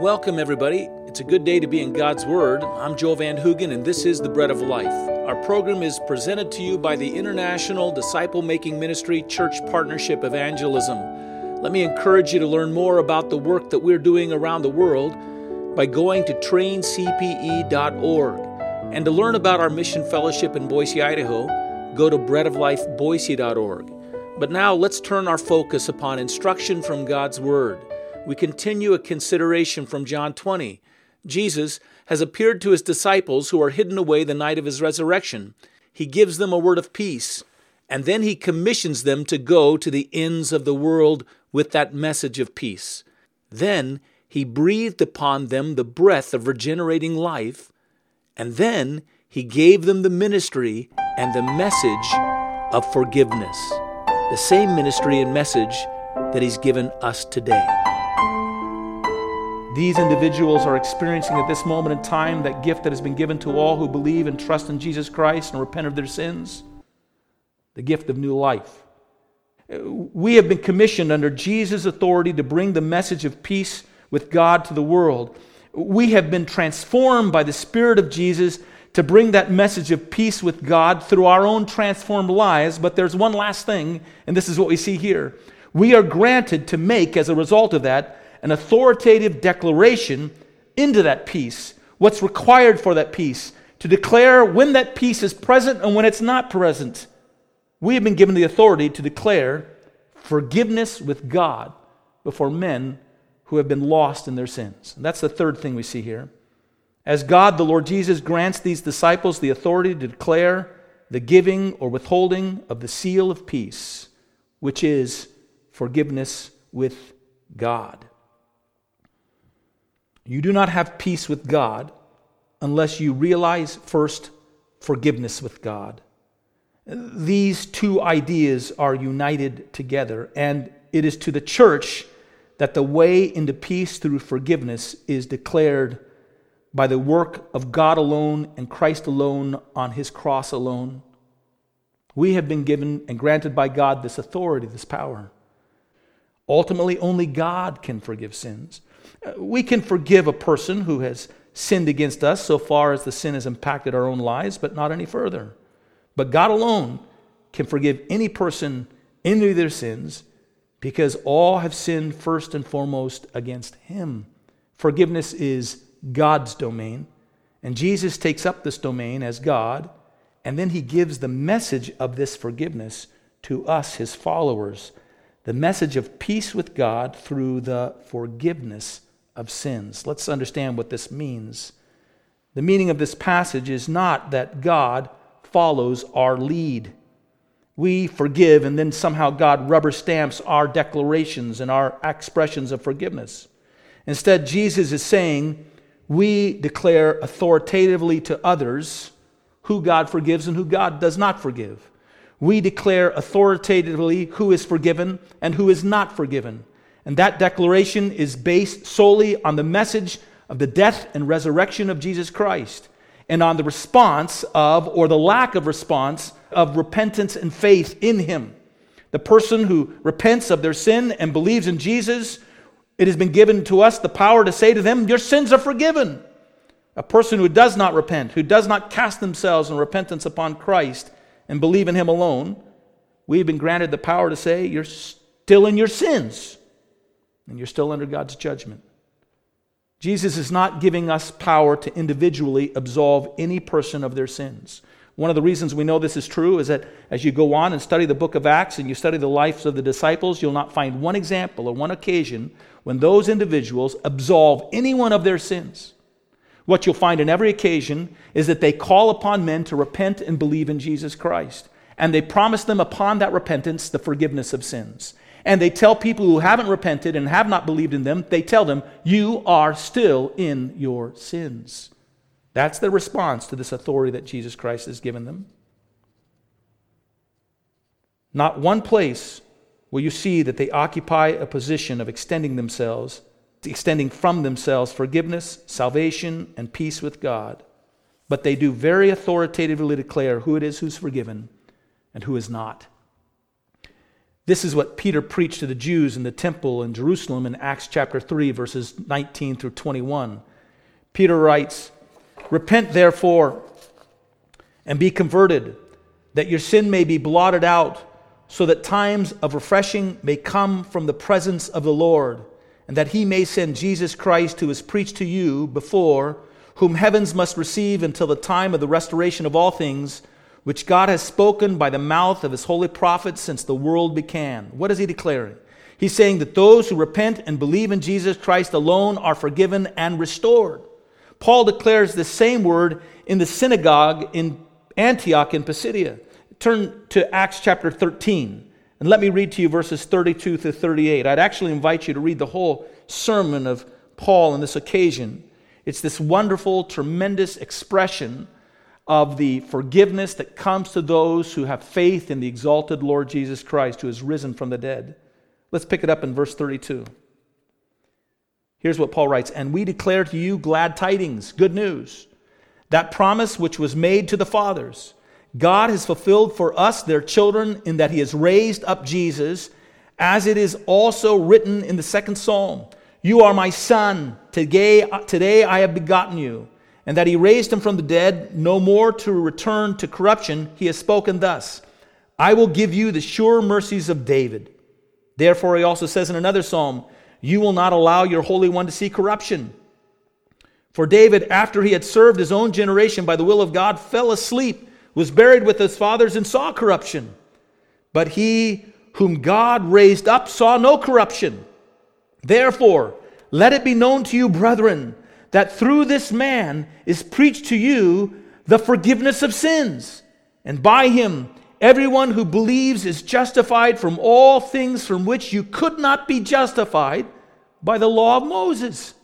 Welcome, everybody. It's a good day to be in God's Word. I'm Joel Van Hoogen, and this is the Bread of Life. Our program is presented to you by the International Disciple Making Ministry Church Partnership Evangelism. Let me encourage you to learn more about the work that we're doing around the world by going to traincpe.org. And to learn about our mission fellowship in Boise, Idaho, go to breadoflifeboise.org. But now let's turn our focus upon instruction from God's Word we continue a consideration from John 20. Jesus has appeared to his disciples who are hidden away the night of his resurrection. He gives them a word of peace, and then he commissions them to go to the ends of the world with that message of peace. Then he breathed upon them the breath of regenerating life, and then he gave them the ministry and the message of forgiveness. The same ministry and message that he's given us today. These individuals are experiencing at this moment in time that gift that has been given to all who believe and trust in Jesus Christ and repent of their sins the gift of new life. We have been commissioned under Jesus' authority to bring the message of peace with God to the world. We have been transformed by the Spirit of Jesus to bring that message of peace with God through our own transformed lives. But there's one last thing, and this is what we see here. We are granted to make, as a result of that, an authoritative declaration into that peace, what's required for that peace, to declare when that peace is present and when it's not present. We have been given the authority to declare forgiveness with God before men who have been lost in their sins. And that's the third thing we see here. As God, the Lord Jesus, grants these disciples the authority to declare the giving or withholding of the seal of peace, which is forgiveness with God. You do not have peace with God unless you realize first forgiveness with God. These two ideas are united together, and it is to the church that the way into peace through forgiveness is declared by the work of God alone and Christ alone on his cross alone. We have been given and granted by God this authority, this power. Ultimately, only God can forgive sins. Uh, we can forgive a person who has sinned against us so far as the sin has impacted our own lives, but not any further. But God alone can forgive any person any of their sins because all have sinned first and foremost against Him. Forgiveness is God's domain, and Jesus takes up this domain as God, and then He gives the message of this forgiveness to us, His followers. The message of peace with God through the forgiveness of sins. Let's understand what this means. The meaning of this passage is not that God follows our lead. We forgive, and then somehow God rubber stamps our declarations and our expressions of forgiveness. Instead, Jesus is saying we declare authoritatively to others who God forgives and who God does not forgive. We declare authoritatively who is forgiven and who is not forgiven. And that declaration is based solely on the message of the death and resurrection of Jesus Christ and on the response of, or the lack of response, of repentance and faith in Him. The person who repents of their sin and believes in Jesus, it has been given to us the power to say to them, Your sins are forgiven. A person who does not repent, who does not cast themselves in repentance upon Christ and believe in Him alone, we've been granted the power to say, You're still in your sins and you're still under God's judgment. Jesus is not giving us power to individually absolve any person of their sins. One of the reasons we know this is true is that as you go on and study the book of Acts and you study the lives of the disciples, you'll not find one example or one occasion when those individuals absolve anyone of their sins. What you'll find in every occasion is that they call upon men to repent and believe in Jesus Christ. And they promise them upon that repentance the forgiveness of sins and they tell people who haven't repented and have not believed in them, they tell them, You are still in your sins. That's the response to this authority that Jesus Christ has given them. Not one place will you see that they occupy a position of extending themselves, extending from themselves forgiveness, salvation, and peace with God. But they do very authoritatively declare who it is who's forgiven and who is not. This is what Peter preached to the Jews in the temple in Jerusalem in Acts chapter 3, verses 19 through 21. Peter writes, Repent therefore and be converted, that your sin may be blotted out, so that times of refreshing may come from the presence of the Lord, and that he may send Jesus Christ, who was preached to you before, whom heavens must receive until the time of the restoration of all things which God has spoken by the mouth of his holy prophets since the world began. What is he declaring? He's saying that those who repent and believe in Jesus Christ alone are forgiven and restored. Paul declares the same word in the synagogue in Antioch in Pisidia. Turn to Acts chapter 13 and let me read to you verses 32 to 38. I'd actually invite you to read the whole sermon of Paul on this occasion. It's this wonderful, tremendous expression of the forgiveness that comes to those who have faith in the exalted Lord Jesus Christ who has risen from the dead. Let's pick it up in verse 32. Here's what Paul writes And we declare to you glad tidings, good news. That promise which was made to the fathers, God has fulfilled for us, their children, in that he has raised up Jesus, as it is also written in the second psalm You are my son, today, today I have begotten you and that he raised him from the dead, no more to return to corruption, he has spoken thus I will give you the sure mercies of David. Therefore, he also says in another psalm, You will not allow your Holy One to see corruption. For David, after he had served his own generation by the will of God, fell asleep, was buried with his fathers, and saw corruption. But he whom God raised up saw no corruption. Therefore, let it be known to you, brethren, that through this man is preached to you the forgiveness of sins. And by him, everyone who believes is justified from all things from which you could not be justified by the law of Moses.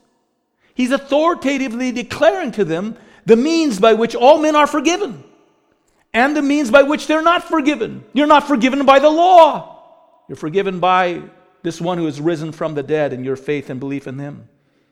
He's authoritatively declaring to them the means by which all men are forgiven and the means by which they're not forgiven. You're not forgiven by the law, you're forgiven by this one who has risen from the dead and your faith and belief in him.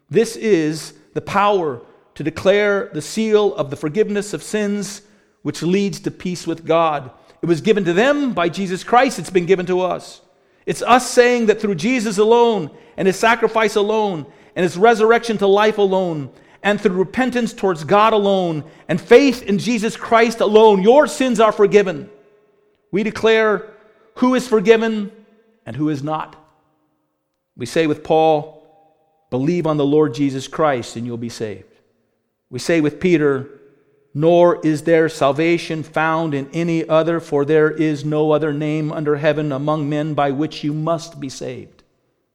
This is the power to declare the seal of the forgiveness of sins, which leads to peace with God. It was given to them by Jesus Christ, it's been given to us. It's us saying that through Jesus alone and his sacrifice alone and his resurrection to life alone and through repentance towards God alone and faith in Jesus Christ alone, your sins are forgiven. We declare who is forgiven and who is not. We say with Paul, Believe on the Lord Jesus Christ and you'll be saved. We say with Peter, Nor is there salvation found in any other, for there is no other name under heaven among men by which you must be saved.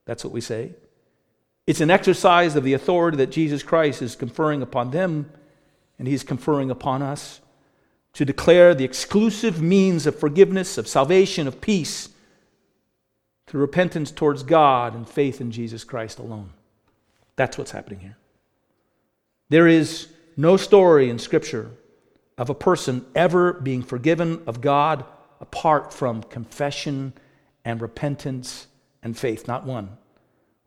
That's what we say. It's an exercise of the authority that Jesus Christ is conferring upon them and he's conferring upon us to declare the exclusive means of forgiveness, of salvation, of peace through repentance towards God and faith in Jesus Christ alone. That's what's happening here. There is no story in Scripture of a person ever being forgiven of God apart from confession and repentance and faith. Not one.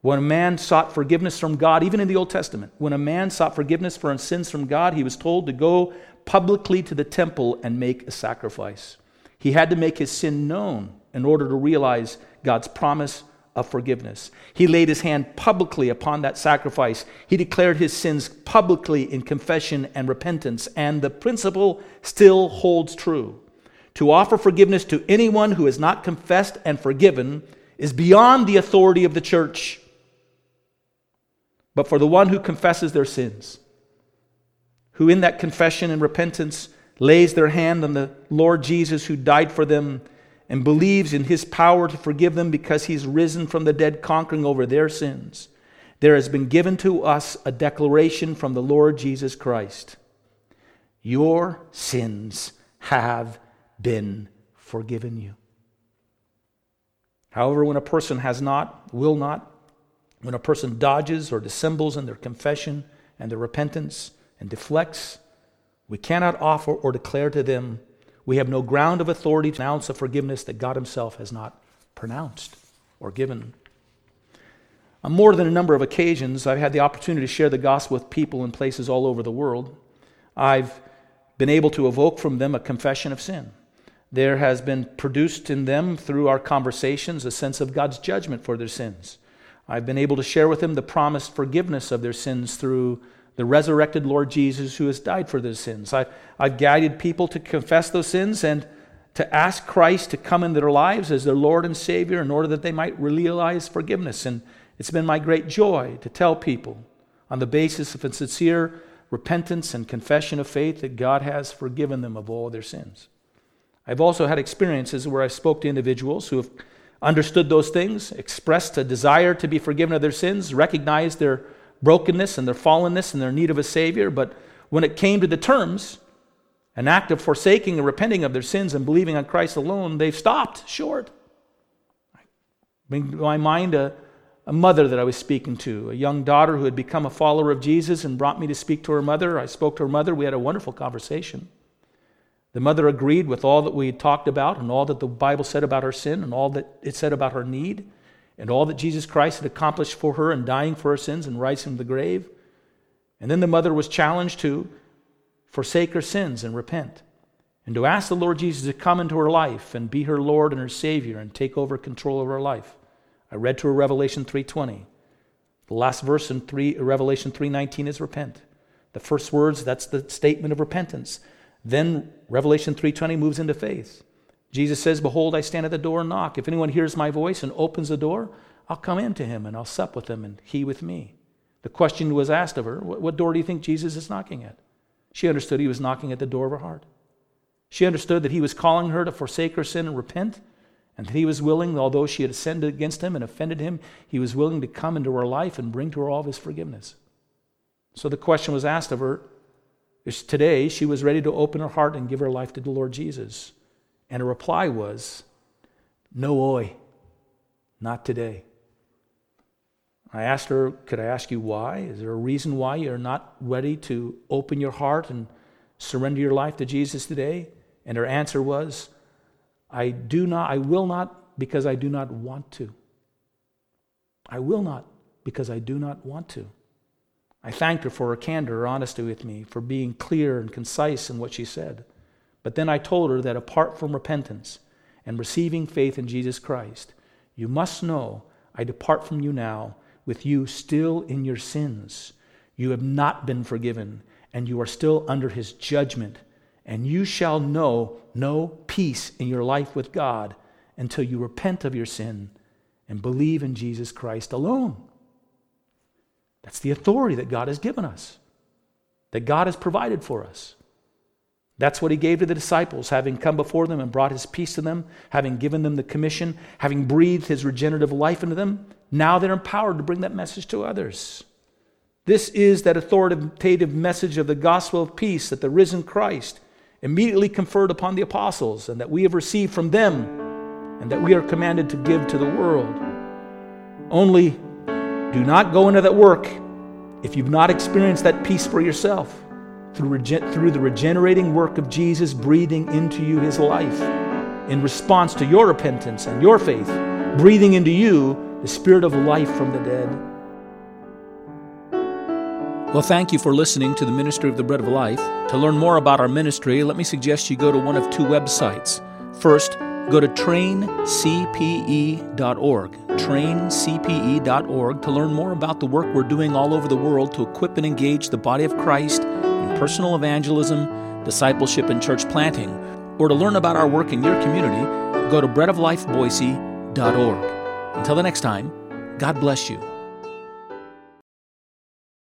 When a man sought forgiveness from God, even in the Old Testament, when a man sought forgiveness for his sins from God, he was told to go publicly to the temple and make a sacrifice. He had to make his sin known in order to realize God's promise of forgiveness. He laid his hand publicly upon that sacrifice. He declared his sins publicly in confession and repentance, and the principle still holds true. To offer forgiveness to anyone who has not confessed and forgiven is beyond the authority of the church. But for the one who confesses their sins, who in that confession and repentance lays their hand on the Lord Jesus who died for them, and believes in his power to forgive them because he's risen from the dead, conquering over their sins, there has been given to us a declaration from the Lord Jesus Christ Your sins have been forgiven you. However, when a person has not, will not, when a person dodges or dissembles in their confession and their repentance and deflects, we cannot offer or declare to them we have no ground of authority to announce a forgiveness that God Himself has not pronounced or given. On more than a number of occasions, I've had the opportunity to share the gospel with people in places all over the world. I've been able to evoke from them a confession of sin. there has been produced in them through our conversations a sense of God's judgment for their sins. I've been able to share with them the promised forgiveness of their sins through the resurrected Lord Jesus who has died for their sins. I, I've guided people to confess those sins and to ask Christ to come into their lives as their Lord and Savior in order that they might realize forgiveness. And it's been my great joy to tell people on the basis of a sincere repentance and confession of faith that God has forgiven them of all their sins. I've also had experiences where I spoke to individuals who have understood those things, expressed a desire to be forgiven of their sins, recognized their brokenness and their fallenness and their need of a Savior, but when it came to the terms, an act of forsaking and repenting of their sins and believing on Christ alone, they've stopped short. I bring to my mind a, a mother that I was speaking to, a young daughter who had become a follower of Jesus and brought me to speak to her mother. I spoke to her mother. We had a wonderful conversation. The mother agreed with all that we had talked about and all that the Bible said about her sin and all that it said about her need and all that Jesus Christ had accomplished for her in dying for her sins and rising from the grave. And then the mother was challenged to forsake her sins and repent and to ask the Lord Jesus to come into her life and be her Lord and her Savior and take over control of her life. I read to her Revelation 3:20. The last verse in 3, Revelation 3:19 is repent. The first words, that's the statement of repentance. Then Revelation 3:20 moves into faith. Jesus says, "Behold, I stand at the door and knock. If anyone hears my voice and opens the door, I'll come in to him and I'll sup with him and he with me." The question was asked of her, "What door do you think Jesus is knocking at?" She understood he was knocking at the door of her heart. She understood that he was calling her to forsake her sin and repent, and that he was willing, although she had sinned against him and offended him, he was willing to come into her life and bring to her all of his forgiveness. So the question was asked of her Today, she was ready to open her heart and give her life to the Lord Jesus. And her reply was, No, oi, not today. I asked her, Could I ask you why? Is there a reason why you're not ready to open your heart and surrender your life to Jesus today? And her answer was, I do not, I will not because I do not want to. I will not because I do not want to. I thanked her for her candor, her honesty with me, for being clear and concise in what she said. But then I told her that apart from repentance and receiving faith in Jesus Christ, you must know I depart from you now with you still in your sins. You have not been forgiven, and you are still under his judgment. And you shall know no peace in your life with God until you repent of your sin and believe in Jesus Christ alone. That's the authority that God has given us, that God has provided for us. That's what he gave to the disciples, having come before them and brought his peace to them, having given them the commission, having breathed his regenerative life into them. Now they're empowered to bring that message to others. This is that authoritative message of the gospel of peace that the risen Christ immediately conferred upon the apostles and that we have received from them and that we are commanded to give to the world. Only do not go into that work if you've not experienced that peace for yourself through, through the regenerating work of Jesus breathing into you his life in response to your repentance and your faith, breathing into you the spirit of life from the dead. Well, thank you for listening to the Ministry of the Bread of Life. To learn more about our ministry, let me suggest you go to one of two websites. First, go to traincpe.org, traincpe.org, to learn more about the work we're doing all over the world to equip and engage the body of Christ in personal evangelism, discipleship, and church planting. Or to learn about our work in your community, go to breadoflifeboise.org. Until the next time, God bless you.